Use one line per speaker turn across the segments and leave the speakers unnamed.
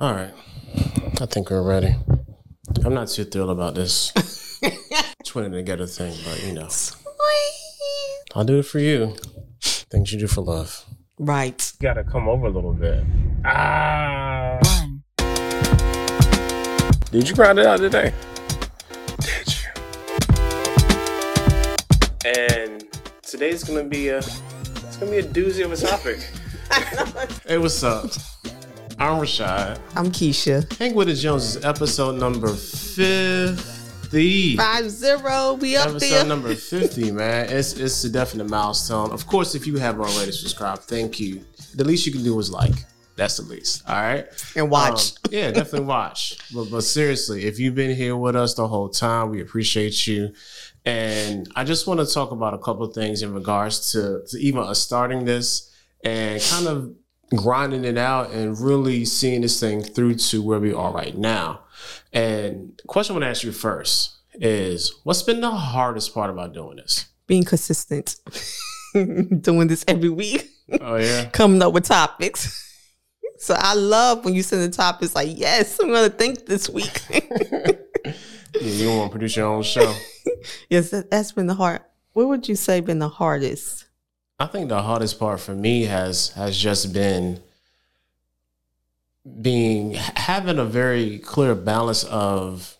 All right. I think we're ready. I'm not too thrilled about this twinning together thing, but you know, I'll do it for you. Things you do for love.
Right.
You Gotta come over a little bit. Ah.
One.
Did you grind it out today? Did you? And today's gonna be a it's gonna be a doozy of a topic. hey, what's up? I'm Rashad.
I'm Kesha.
Hang with the Joneses, episode number 50.
Five zero. We up
Episode
there.
number 50, man. It's it's a definite milestone. Of course, if you haven't already subscribed, thank you. The least you can do is like. That's the least. All right.
and watch.
Um, yeah, definitely watch. But, but seriously, if you've been here with us the whole time, we appreciate you. And I just want to talk about a couple of things in regards to, to even us starting this and kind of grinding it out and really seeing this thing through to where we are right now. And question I want to ask you first is what's been the hardest part about doing this?
Being consistent. Doing this every week.
Oh, yeah.
Coming up with topics. So I love when you send the topics like, yes, I'm gonna think this week.
yeah you don't want to produce your own show.
yes, that, that's been the hard. What would you say been the hardest?
I think the hardest part for me has has just been being having a very clear balance of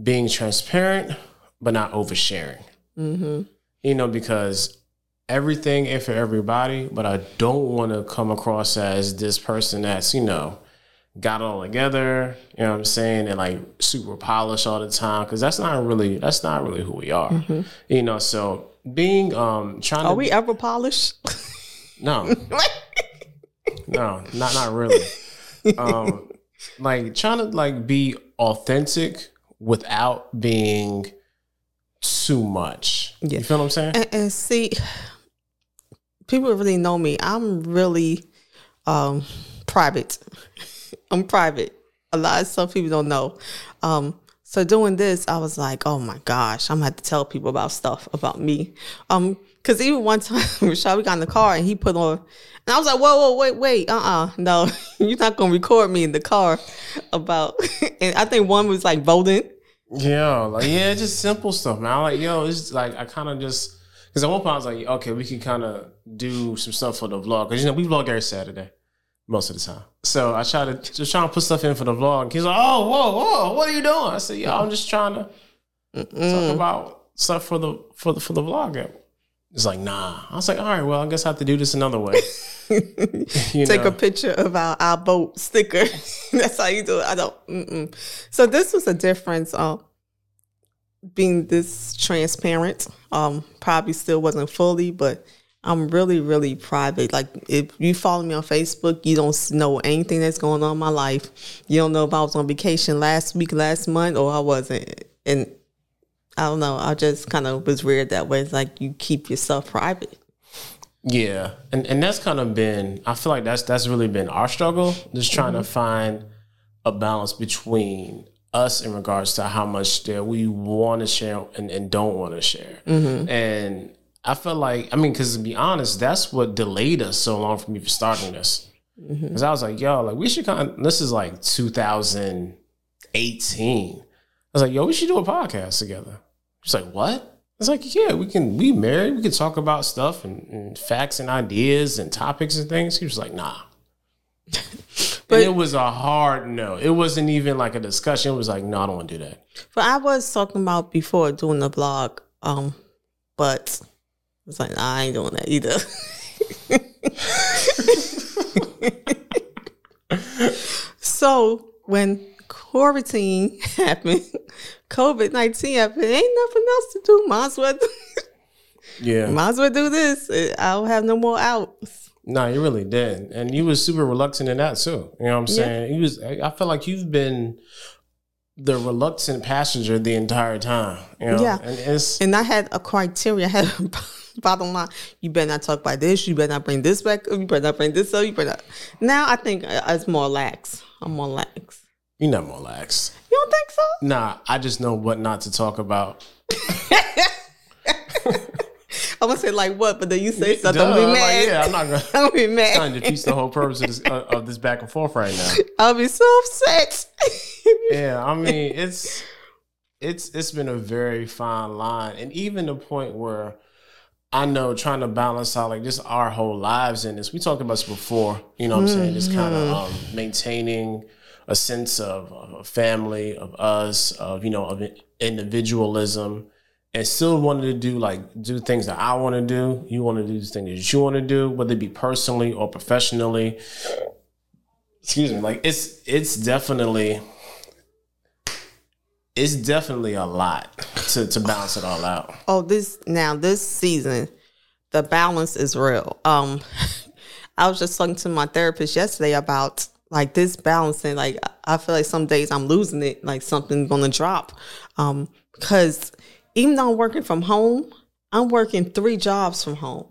being transparent but not oversharing.
Mm-hmm.
You know, because everything ain't for everybody, but I don't want to come across as this person that's, you know, got it all together, you know what I'm saying, and like super polished all the time. Cause that's not really that's not really who we are. You know, so being um trying
Are
to
we ever polished?
no, no, not not really. Um, like trying to like be authentic without being too much.
Yeah.
You feel what I'm saying?
and, and see, people really know me. I'm really um, private. I'm private. A lot of stuff people don't know. Um, so doing this, I was like, oh my gosh, I'm gonna have to tell people about stuff about me. Um, cause even one time, we got in the car and he put on, and I was like, whoa, whoa, wait, wait, uh, uh no, you're not gonna record me in the car about. and I think one was like voting.
Yeah, like yeah, just simple stuff, man. I'm like, yo, it's like I kind of just because at one point I was like, okay, we can kind of do some stuff for the vlog because you know we vlog every Saturday most of the time. So I try to just trying to put stuff in for the vlog. He's like, oh, whoa, whoa, what are you doing? I said, yo, I'm just trying to talk about stuff for the for the for the vlog. It's like, nah. I was like, all right, well, I guess I have to do this another way. You
take
know?
a picture of our, our boat sticker. That's how you do it. I don't. Mm-mm. So this was a difference. Um, being this transparent, um, probably still wasn't fully, but I'm really, really private. Like if you follow me on Facebook, you don't know anything that's going on in my life. You don't know if I was on vacation last week, last month, or I wasn't. And I don't know. I just kind of was weird that way. It's like you keep yourself private.
Yeah, and and that's kind of been. I feel like that's that's really been our struggle, just trying to mm-hmm. find a balance between us in regards to how much that we want to share and, and don't want to share. Mm-hmm. And I felt like, I mean, because to be honest, that's what delayed us so long from even starting this. Because I was like, yo, like we should kind of. This is like 2018. I was like, yo, we should do a podcast together. She's like, what? It's like, yeah, we can. We married. We can talk about stuff and, and facts and ideas and topics and things. He was like, nah.
But-
and it was a hard no. It wasn't even like a discussion. It was like, no, I don't want to do that.
But I was talking about before doing the vlog, um, but it's like nah, I ain't doing that either. so when quarantine happened, COVID nineteen happened, ain't nothing else to do. Might as well,
Yeah.
might as well do this. I don't have no more outs.
No, you really did, and you was super reluctant in that too. You know what I'm saying? You was. I I feel like you've been the reluctant passenger the entire time. You know?
Yeah.
and it's
And I had a criteria. I had a bottom line. You better not talk about this. You better not bring this back. You better not bring this up. You better not. Now I think uh, it's more lax. I'm more lax.
you're not more lax.
You don't think so?
Nah, I just know what not to talk about.
I want to say like what, but then you say something.
Duh,
I'll be
like,
mad.
yeah, I'm not gonna.
I'll be mad.
Kind of defeats the whole purpose of this, uh, of this back and forth right now.
I'll be so upset.
Yeah, I mean it's it's it's been a very fine line, and even the point where I know trying to balance out like just our whole lives in this. We talked about this before. You know what I'm saying? Just kind of um, maintaining a sense of, of a family, of us, of you know, of individualism, and still wanting to do like do things that I want to do. You want to do the things that you want to do, whether it be personally or professionally. Excuse me. Like it's it's definitely it's definitely a lot to to balance it all out.
oh, this now this season, the balance is real. Um, I was just talking to my therapist yesterday about like this balancing. Like I feel like some days I'm losing it. Like something's gonna drop. Um, because even though I'm working from home, I'm working three jobs from home.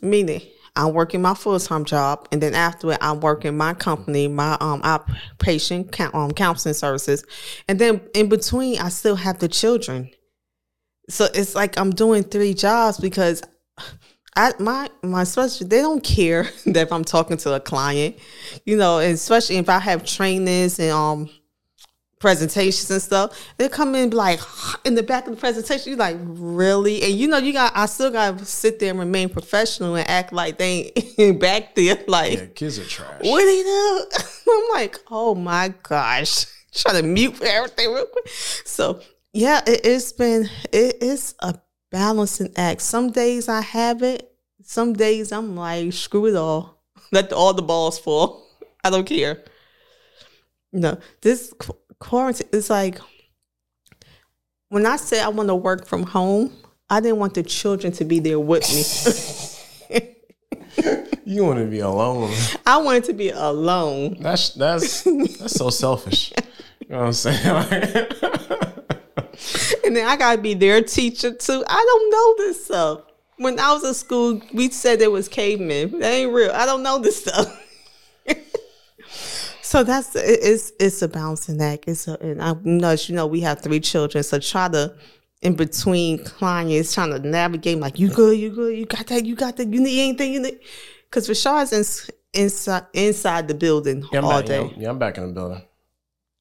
Meaning, I'm working my full time job, and then after it, I'm working my company, my um outpatient um, counseling services, and then in between, I still have the children. So it's like I'm doing three jobs because I my my specialty they don't care that if I'm talking to a client, you know, and especially if I have trainings and um presentations and stuff, they come in like in the back of the presentation. You like really, and you know you got I still got to sit there and remain professional and act like they ain't back there. Like
Yeah, kids are trash.
what do you do? I'm like, oh my gosh, trying to mute everything real quick. So yeah, it, it's been it is a balancing act. Some days I have it. Some days I'm like, screw it all. Let all the balls fall. I don't care. No, this quarantine is like when I say I want to work from home. I didn't want the children to be there with me.
You want to be alone.
I wanted to be alone.
That's that's that's so selfish. You know what I'm saying?
And then I gotta be their teacher too. I don't know this stuff. When I was in school, we said it was cavemen. That ain't real. I don't know this stuff. so that's it's it's a balancing act. It's a, and I know as you know we have three children, so try to in between clients trying to navigate like you good, you good, you got that, you got that, you need anything, you need because Rashad's in, inside inside the building
yeah,
all
back,
day.
yeah, I'm- yeah, I'm back in the building.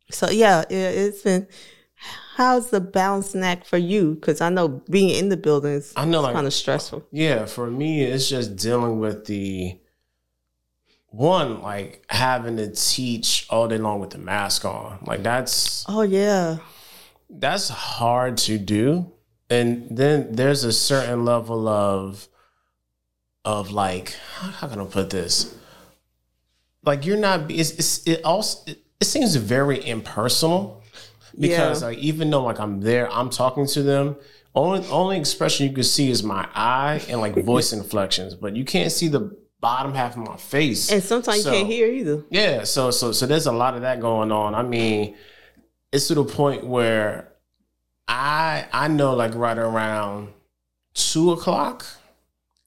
So yeah, yeah, it's been. How's the balancing act for you? Because I know being in the building is
I know, like,
kind of stressful.
Yeah, for me, it's just dealing with the one, like having to teach all day long with the mask on. Like that's
Oh yeah,
that's hard to do. And then there's a certain level of of like how, can I put this? Like you're not. It's, it's it also it, it seems very impersonal because
Yeah.
like even though like I'm there, I'm talking to them. Only only expression you can see is my eye and like voice inflections, but you can't see the bottom half of my face.
and sometimes
So-
you can't hear either.
Yeah, so so so there's a lot of that going on. I mean, it's to the point where I I know like right around two o'clock,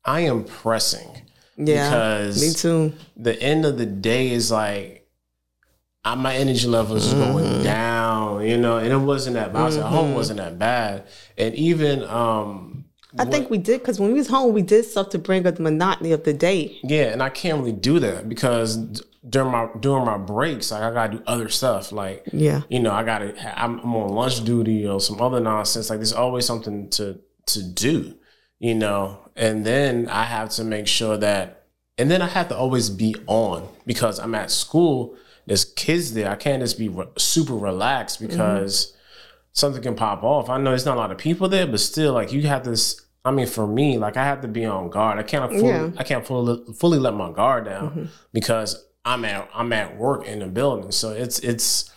I am pressing
Yeah,
because
me too.
the end of the day is like I, my energy level is
Mm-hmm.
going down, you know, and it wasn't that. I was at home, wasn't that bad, and even um,
I think we did because when we was home, we did stuff to bring up the monotony of the day.
Yeah, and I can't really do that because during my during my breaks, like I gotta do other stuff. Like,
Yeah.
you know, I gotta. I'm, I'm on lunch duty or some other nonsense. Like, there's always something to to do, you know. And then I have to make sure that, and then I have to always be on because I'm at school. There's kids there. I can't just be re- super relaxed mm-hmm. because something can pop off. I know there's not a lot of people there, but still, like you have this. I mean, for me, like I have to be on guard. I can't fully,
Yeah.
I can't fully fully let my guard down because I'm at I'm at work in the building. So it's it's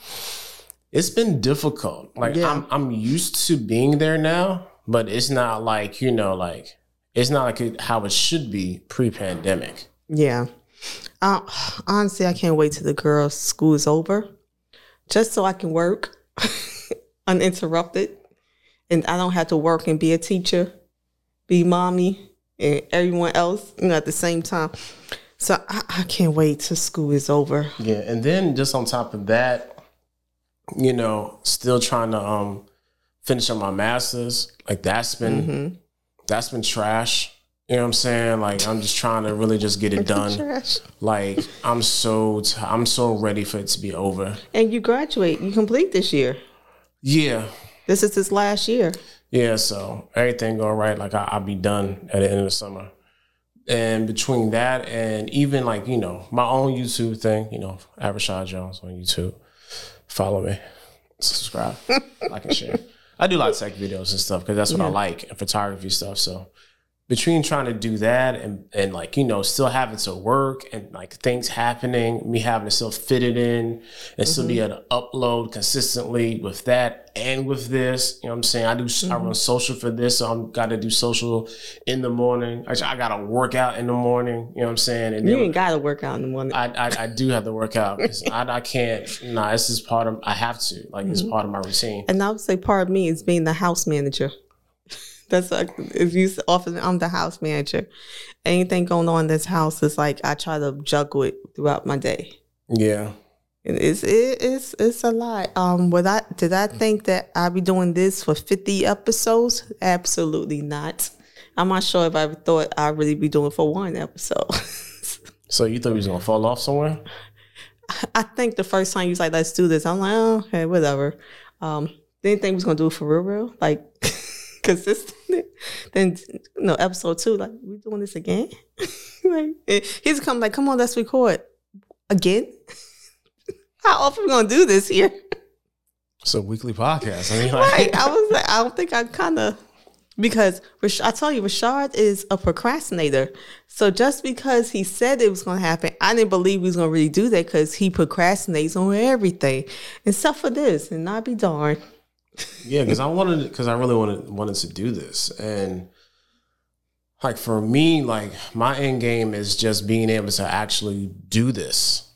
it's been difficult. Like
Yeah.
I'm I'm used to being there now, but it's not like you know like it's not like it, how it should be pre-pandemic.
Yeah. Uh, honestly, I can't wait till the girls' school is over, just so I can work uninterrupted, and I don't have to work and be a teacher, be mommy, and everyone else, you know, at the same time. So I, I can't wait till school is over.
Yeah, and then just on top of that, you know, still trying to um finish up my masters. Like that's been
Mm-hmm.
that's been trash. You know what I'm saying? Like I'm just trying to really just get it done. Like I'm so t- I'm so ready for it to be over.
And you graduate, you complete this year.
Yeah,
This is his last year.
Yeah. So everything go right. Like I, I'll be done at the end of the summer. And between that and even like you know my own YouTube thing, you know, Average Jones on YouTube. Follow me, subscribe, like and share. I do a lot of tech videos and stuff because that's what I like and photography stuff. So between trying to do that and and like you know still having to work and like things happening, me having to still fit it in and still be mm-hmm. able to upload consistently with that and with this, you know what I'm saying? I do I mm-hmm. run social for this, so I'm got to do social in the morning. I got to work out in the morning, you know what I'm saying? And
You ain't got to work out in the morning.
I, I, I do have to work out I, I can't. Nah, this is part of. I have to. Like it's mm-hmm. part of my routine.
and I would say part of me is being the house manager. That's like if you often I'm the house manager. Anything going on in this house is like I try to juggle it throughout my day.
Yeah.
And It's it, it's it's a lot. Um, would I did I think that I'd be doing this for fifty episodes? Absolutely not. I'm not sure if I thought I'd really be doing it for one episode.
So you thought we was gonna fall off somewhere?
I think the first time you was like, "Let's do this," I'm like, "Oh, okay, whatever." Um, didn't think we was gonna do it for real, real, like consistent. Then, no episode two, like, we're doing this again? like, he's come like, "Come on, let's record again." How often we gonna do this here?
It's a weekly podcast. I mean, like,
Right? I was like, I don't think I kind of because Rash- I tell you, Rashad is a procrastinator. So just because he said it was going to happen, I didn't believe he was going to really do that because he procrastinates on everything, and except for this. And I'd be darned.
Yeah, because I wanted, because I really wanted wanted to do this, and like for me, like my end game is just being able to actually do this,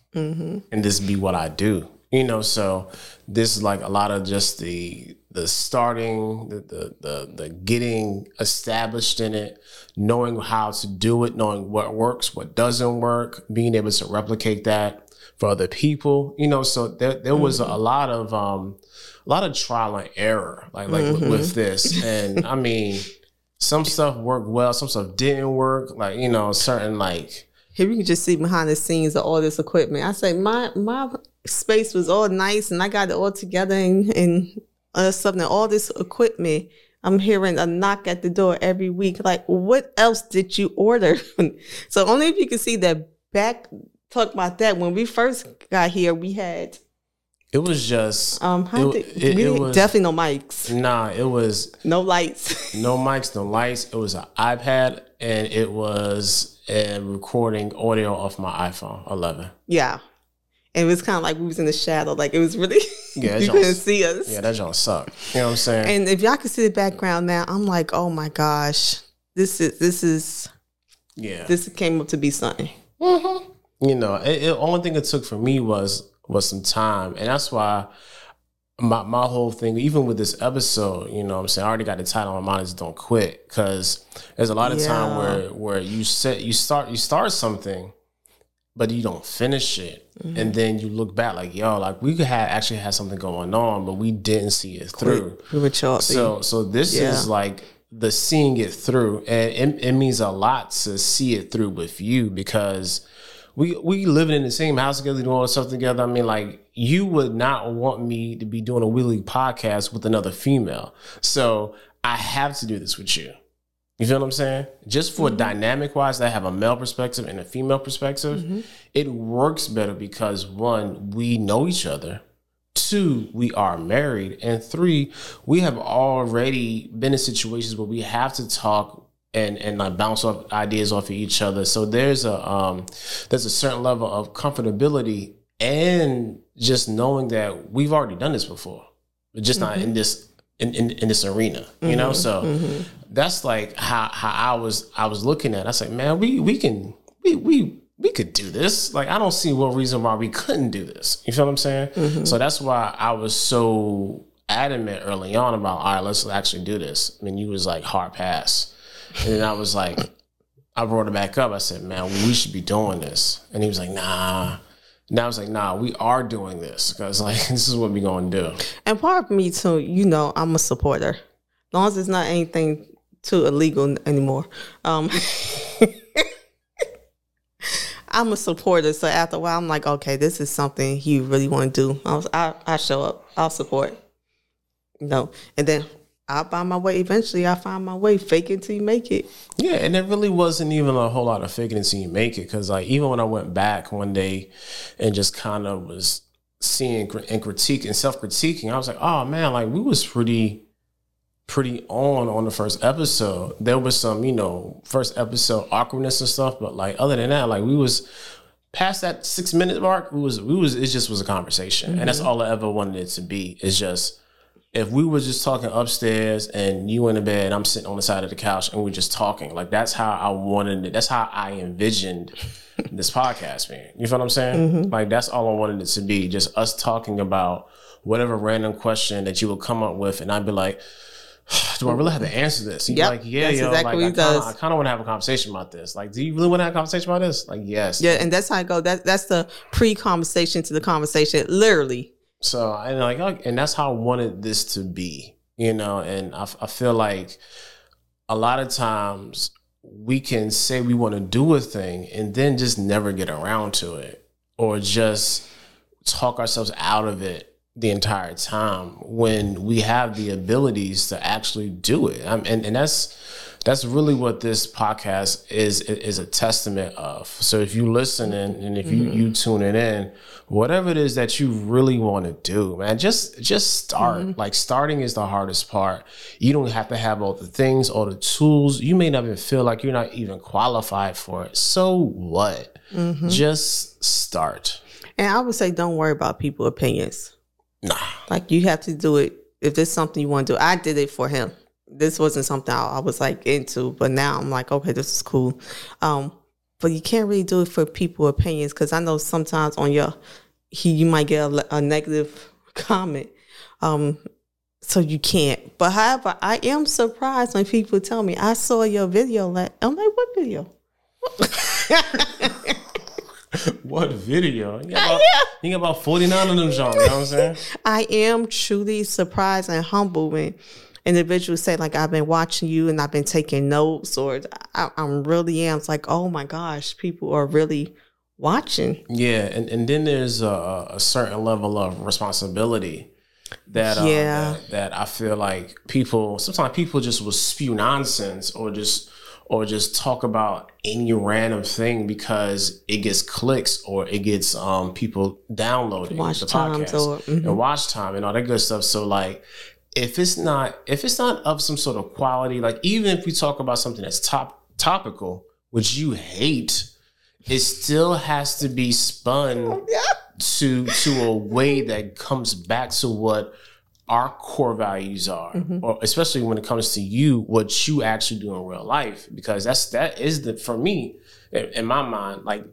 and this be what I do. You know, so this is like a lot of just the the starting, the the the, the getting established in it, knowing how to do it, knowing what works, what doesn't work, being able to replicate that for other people. You know, so there there was a lot of um a lot of trial and error, like like with, with this, and I mean, some stuff worked well, some stuff didn't work. Like you know, certain like
Here you can just see behind the scenes of all this equipment. I say my my space was all nice and I got it all together and, and uh, something. All this equipment, I'm hearing a knock at the door every week. Like, what else did you order? so only if you can see that back. Talk about that. When we first got here, we had
it was just
um how
It-
did,
it-
we
it
didn't-
was-
definitely no mics,
nah. It was
no lights.
no mics, no lights. It was an iPad, and it was a recording audio off my iPhone 11.
yeah. And it was kind of like we was in the shadow. Like it was really
Yeah,
you
y'all-
couldn't see us.
Yeah, that don't suck. You know what I'm saying?
And if y'all can see the background now, I'm like, oh my gosh, this is this is
yeah.
this came up to be something.
you know, it only thing it took for me was was some time, and that's why my my whole thing, even with this episode, you know, what I'm saying? I already got the title on my mind is "Don't Quit" because there's a lot of time where where you set you start you start something, but you don't finish it, mm-hmm. and then you look back like yo, like we could have actually had something going on, but we didn't see it through.
Prematurely.
So so this
Yeah.
is like the seeing it through, and it, it means a lot to see it through with you because we we living in the same house together, doing all this stuff together. I mean, like you would not want me to be doing a weekly podcast with another female, so I have to do this with you. You feel what I'm saying? Just for mm-hmm. dynamic wise, that have a male perspective and a female perspective, mm-hmm. it works better because one, we know each other. Two, we are married. And three, we have already been in situations where we have to talk and, and like bounce off ideas off of each other. So there's a um there's a certain level of comfortability and just knowing that we've already done this before. But just not in mm-hmm. this in, in, in this arena. You know? Mm-hmm. So mm-hmm. that's like how how I was I was looking at. it. I was like, man, we we can we we we could do this. Like I don't see what reason why we couldn't do this. You feel what I'm saying? So that's why I was so adamant early on about all right, let's actually do this. I mean, you was like hard pass, and then I was like, I brought it back up. I said, man, we should be doing this, and he was like, nah. And I was like, nah, we are doing this because like this is what we gonna do.
and part of me too, you know, I'm a supporter. As long as it's not anything too illegal anymore. Um, I'm a supporter, so after a while, I'm like, okay, this is something you really want to do. I, was, I, I show up, I'll support. You No, and then I'll find my way. Eventually, I'll find my way. Fake it till you make it.
Yeah, and it really wasn't even a whole lot of faking it till you make it. Because like even when I went back one day and just kind of was seeing and critique and self critiquing, I was like, oh man, like we was pretty pretty on on the first episode. There was some, you know, first episode awkwardness and stuff, but like other than that, like we was past that six minute mark. We was we was it just was a conversation, mm-hmm. and that's mm-hmm. all I ever wanted it to be. It's just if we were just talking upstairs and you in the bed and I'm sitting on the side of the couch and we're just talking, like that's how I wanted it. That's how I envisioned this podcast being. You feel what I'm saying? Mm-hmm. Like that's all I wanted it to be. Just us talking about whatever random question that you would come up with, and I'd be like, do I really have to answer this? Yep, like, yeah, yo, exactly like, I kind of want to have a conversation about this. Like, do you really want to have a conversation about this? Like, yes.
Yeah, and that's how I go. That that's the pre-conversation to the conversation, literally.
So and like, and that's how I wanted this to be, you know. And I, I feel like a lot of times we can say we want to do a thing and then just never get around to it, or just talk ourselves out of it the entire time when we have the abilities to actually do it. and and that's that's really what this podcast is is a testament of. So if you listen and, and if you mm-hmm. you tune it in, whatever it is that you really want to do, man, just just start. Mm-hmm. Like starting is the hardest part. You don't have to have all the things, all the tools. You may not even feel like you're not even qualified for it. So what? Mm-hmm. Just start.
And I would say, don't worry about people' opinions.
Nah.
Like you have to do it if there's something you want to do. I did it for him this wasn't something I, I, was like into, but now I'm like, okay, this is cool. Um, but you can't really do it for people opinions because I know sometimes on your he you might get a, a negative comment. Um, so you can't. But however, I am surprised when people tell me I saw your video. Like I'm like, what video?
what video? You got, about, you got about 49 of them, John. You know what I'm saying?
I am truly surprised and humbled when individuals say like I've been watching you and I've been taking notes or I, am really am. It's like oh my gosh, people are really watching.
Yeah, and and then there's a, a certain level of responsibility that uh, yeah that, that, I feel like people sometimes people just will spew nonsense or just or just talk about any random thing because it gets clicks or it gets um people downloading watch the podcast or, mm-hmm. and watch time and all that good stuff. So like if it's not if it's not of some sort of quality, like even if we talk about something that's top topical, which you hate, it still has to be spun yeah. to to a way that comes back to what our core values are, mm-hmm. or especially when it comes to you, what you actually do in real life, because that's that is the for me in, in my mind, like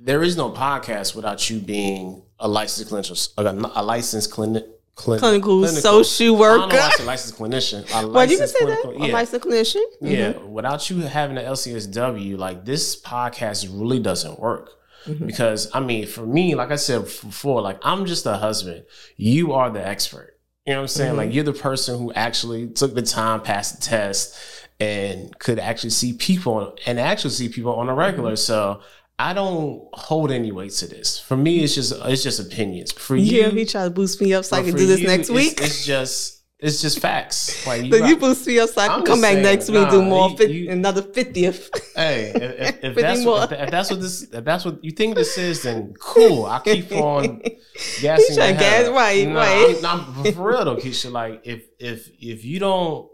there is no podcast without you being a licensed clinician, a, licensed clinic
clinical, clinical social worker. I
don't know licensed clinician. A
well, you can say that. Yeah. A licensed clinician.
Yeah. Mm-hmm. Without you having an LCSW, like this podcast really doesn't work. Mm-hmm. Because I mean, for me, like I said before, like I'm just a husband. You are the expert. You know what I'm saying? Mm-hmm. Like you're the person who actually took the time, passed the test, and could actually see people and actually see people on a regular. Mm-hmm. So I don't hold any weight to this. For me, it's just it's just opinions. For you,
yeah, he try to boost me up so I can do this you, next week.
It's, it's, just it's just facts.
Like you, so you boost me up so I can I'm come back saying, next week nah, do more, you, you, another fiftieth.
Hey, if, if, that's what, if, that's what this if that's what you think this is, then cool. I keep on gassing.
gas right, nah, right.
I'm, I'm, for real though, Kesha. Like if if if you don't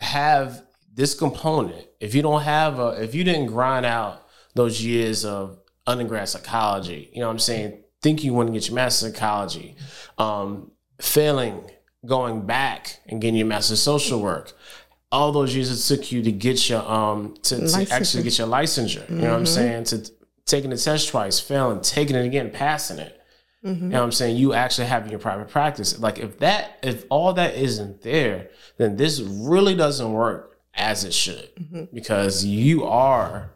have this component, if you don't have a, if you didn't grind out those years of undergrad psychology. You know what I'm saying? Think you want to get your master's psychology, um, failing, going back and getting your master's social work. All those years it took you to get your um to, to actually get your licensure. You know what I'm mm-hmm. saying? To taking the test twice, failing, taking it again, passing it. Mm-hmm. You know what I'm saying? You actually having your private practice. Like if that if all that isn't there, then this really doesn't work as it should. Mm-hmm. Because you are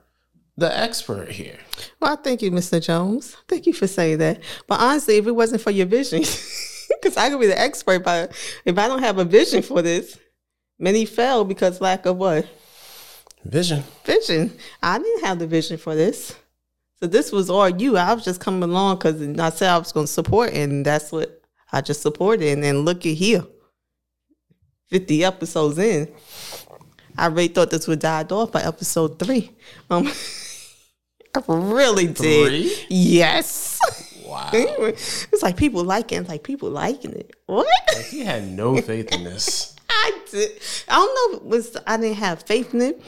the expert here.
Well, thank you, Mr. Jones. Thank you for saying that. But honestly, if it wasn't for your vision, because I could be the expert, but if I don't have a vision for this, Many fell because lack of what?
Vision.
Vision. I didn't have the vision for this. So this was all you. I was just coming along because I said I was going to support, and that's what I just supported. And then look at here, fifty episodes in. I really thought this would die off by episode three. Um, I really did.
Three?
Yes.
Wow.
it's like people liking, it, like people liking it. What?
he had no faith in this.
I did. I don't know. If it was I didn't have faith in it.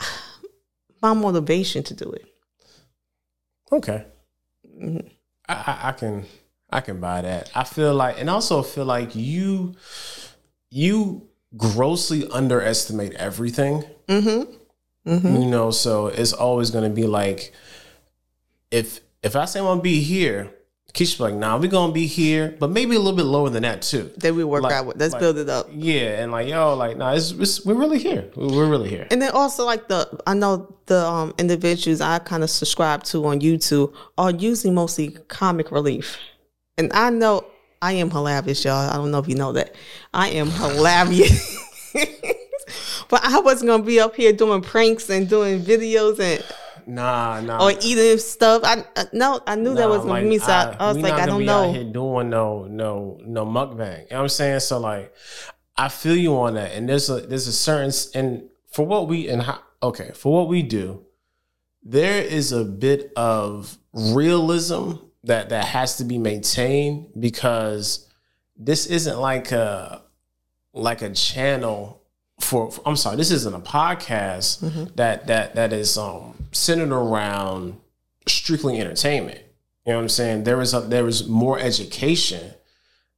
My motivation to do it.
Okay. I, I, I can I can buy that. I feel like and also feel like you you grossly underestimate everything.
Mm-hmm.
You know, so it's always gonna be like if if I say I'm gonna be here, Kesha be like, nah, we're gonna be here, but maybe a little bit lower than that too.
Then we work
Like-
out. with Let's
like-
build it up.
Yeah, and like, yo, like, nah, it's, it's we're really here. We're really here.
And then also like the I know the um individuals I kind of subscribe to on YouTube are usually mostly comic relief. And I know I am hilarious, y'all. I don't know if you know that. I am hilarious. but I wasn't gonna be up here doing pranks and doing videos and
Nah, nah.
or eating stuff. I, I no, I knew that was gonna
like,
be me. So I, I was like,
not
I don't
be Out
know.
here doing no, no, no mukbang. You know what I'm saying? So like, I feel you on that. And there's a there's a certain and for what we and how okay for what we do, there is a bit of realism that that has to be maintained because this isn't like a like a channel for I'm sorry, this isn't a podcast
Mm-hmm.
that that that is um centered around strictly entertainment. You know what I'm saying? There is a, there is more education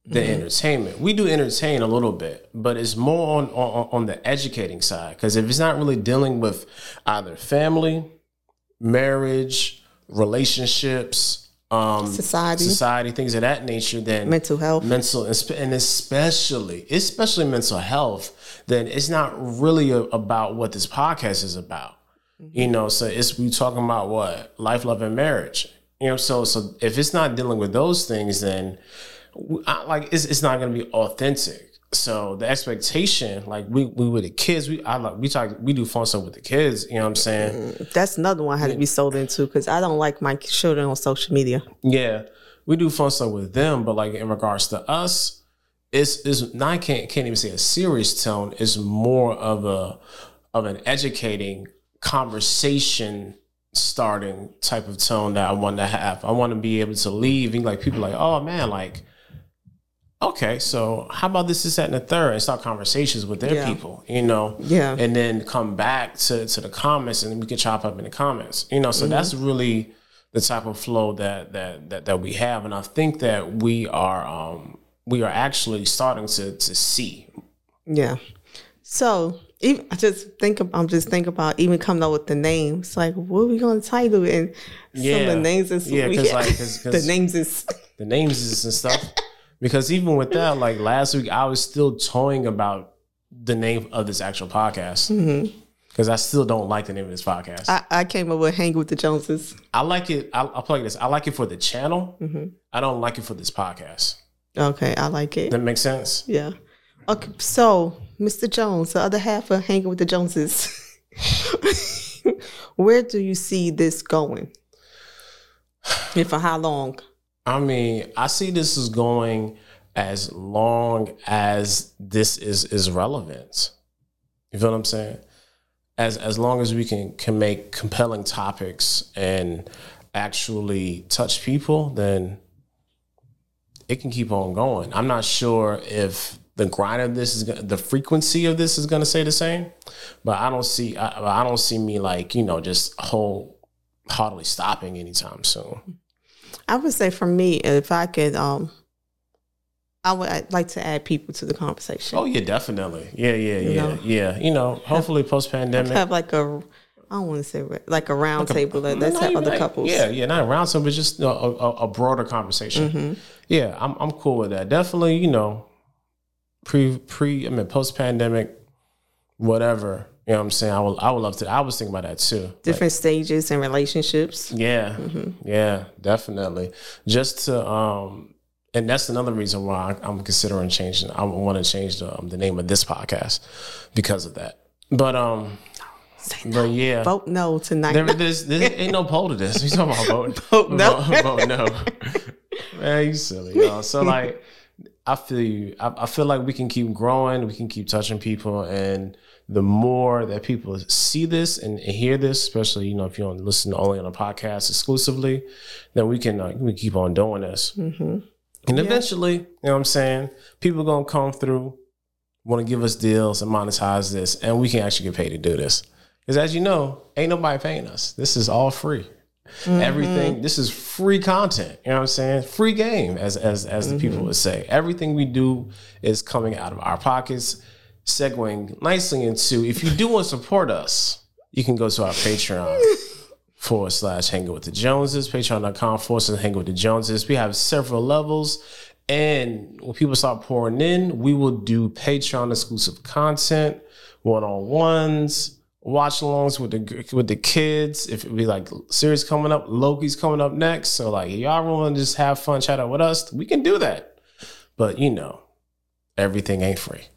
than entertainment. We do entertain a little bit, but it's more on on, on the educating side. Because if it's not really dealing with either family, marriage, relationships, um,
Society.
society, things of that nature, then
Mental health.
mental and especially especially mental health then it's not really a, about what this podcast is about you know so it's we talking about what life love and marriage you know so so if it's not dealing with those things then I, like it's, it's not going to be authentic so the expectation like we we with the kids we I like we talk we do fun stuff with the kids you know what i'm saying mm,
That's another one I had to be sold into because I don't like my children on social media.
Yeah, we do fun stuff with them, but like in regards to us, it's is not I can't can't even say a serious tone. It's more of a of an educating conversation starting type of tone that I want to have. I want to be able to leave and like people like, oh man, like okay, so how about this, this, that, and the third, and start conversations with their
Yeah.
people, you know,
Yeah.
and then come back to to the comments, and we can chop up in the comments, you know. So that's really the type of flow that that that that we have, and I think that we are um we are actually starting to to see.
Yeah. So even I just think I'm just thinking about even coming up with the names. Like what are we gonna title it? and some of
Yeah.
the names is
Yeah, 'cause, like, 'cause- 'cause-
the names is
the names is and stuff. Because even with that, like last week, I was still toying about the name of this actual podcast mm-hmm. because I still don't like the name of this podcast. I,
I, I came up with hang with the Joneses.
I like it. I'll, I'll play this. I like it for the channel. Mm-hmm. I don't like it for this podcast.
Okay, I like it.
That makes sense.
Yeah. Okay, so Mr. Jones, the other half of hanging with the Joneses. Where do you see this going? And for how long?
I mean, I see this is going as long as this is is relevant. You feel what I'm saying? As as long as we can can make compelling topics and actually touch people, then it can keep on going. I'm not sure if the grind of this is the frequency of this is going to stay the same, but I don't see I, I don't see me like you know just wholeheartedly stopping anytime soon.
I would say for me, if I could, um, I would I'd like to add people to the conversation.
Oh yeah, definitely. Yeah, yeah, yeah,
know?
yeah. You know, hopefully post pandemic.
have like a, I don't want to say like a round table. That, let's have other couples.
Yeah, yeah, not around some, but just you know, a, a, a broader conversation.
Mm-hmm.
Yeah, I'm I'm cool with that. Definitely, you know, pre pre I mean post pandemic, whatever. You know what I'm saying? I would I would love to. I was thinking about that too. Like,
Different stages and relationships.
yeah,
Mm-hmm.
yeah, definitely. Just to um and that's another reason why I'm considering changing. I want to change the, um, the name of this podcast because of that. But um,
Say no.
but yeah,
Vote no tonight.
there, there's, there ain't no poll to this. We talking about voting.
Vote no.
Vote, vote no. Man, you silly, y'all. So like, I feel you. I, I feel like we can keep growing. We can keep touching people, and the more that people see this and hear this, especially you know if you don't listen only on a podcast exclusively, then we can uh, we keep on doing this.
hmm
And eventually, you know what I'm saying? People gonna come through, want to give us deals and monetize this, and we can actually get paid to do this. Because as you know, ain't nobody paying us. This is all free. Everything. This is free content. You know what I'm saying? Free game, as as as the people would say. Everything we do is coming out of our pockets. Segueing nicely into if you do want to support us, you can go to our Patreon forward slash hanging with the Joneses, patreon.com forward slash hanging with the Joneses. We have several levels. And when people start pouring in, we will do Patreon exclusive content, one on ones, watch alongs with the with the kids. If it be like series coming up, Loki's coming up next. So like y'all want to just have fun, chat out with us, we can do that. But you know, everything ain't free.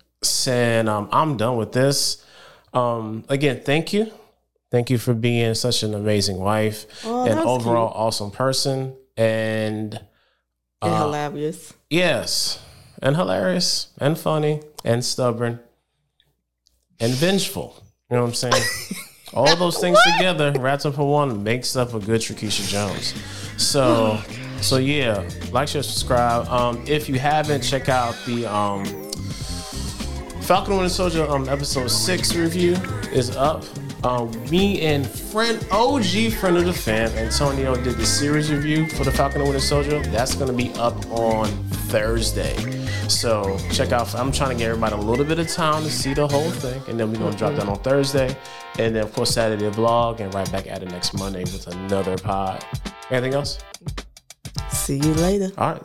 And um, I'm done with this. Um, again, thank you. Thank you for being such an amazing wife
Oh,
and overall awesome person. And
And
uh,
hilarious.
yes, and hilarious and funny and stubborn and vengeful. You know what I'm saying? All those things together, wrapped up in one, makes up a good Trakisha Jones. So, so yeah, like, share, subscribe. Um, if you haven't, check out the um, Falcon and Winter Soldier um, episode six review is up. Um, me and friend OG friend of the fam Antonio did the series review for the Falcon and Winter Soldier. That's gonna be up on Thursday. So check out. I'm trying to get everybody a little bit of time to see the whole thing, and then we're gonna drop that on Thursday, and then of course Saturday vlog, and right back at it next Monday with another pod. Anything else?
See you later.
All right.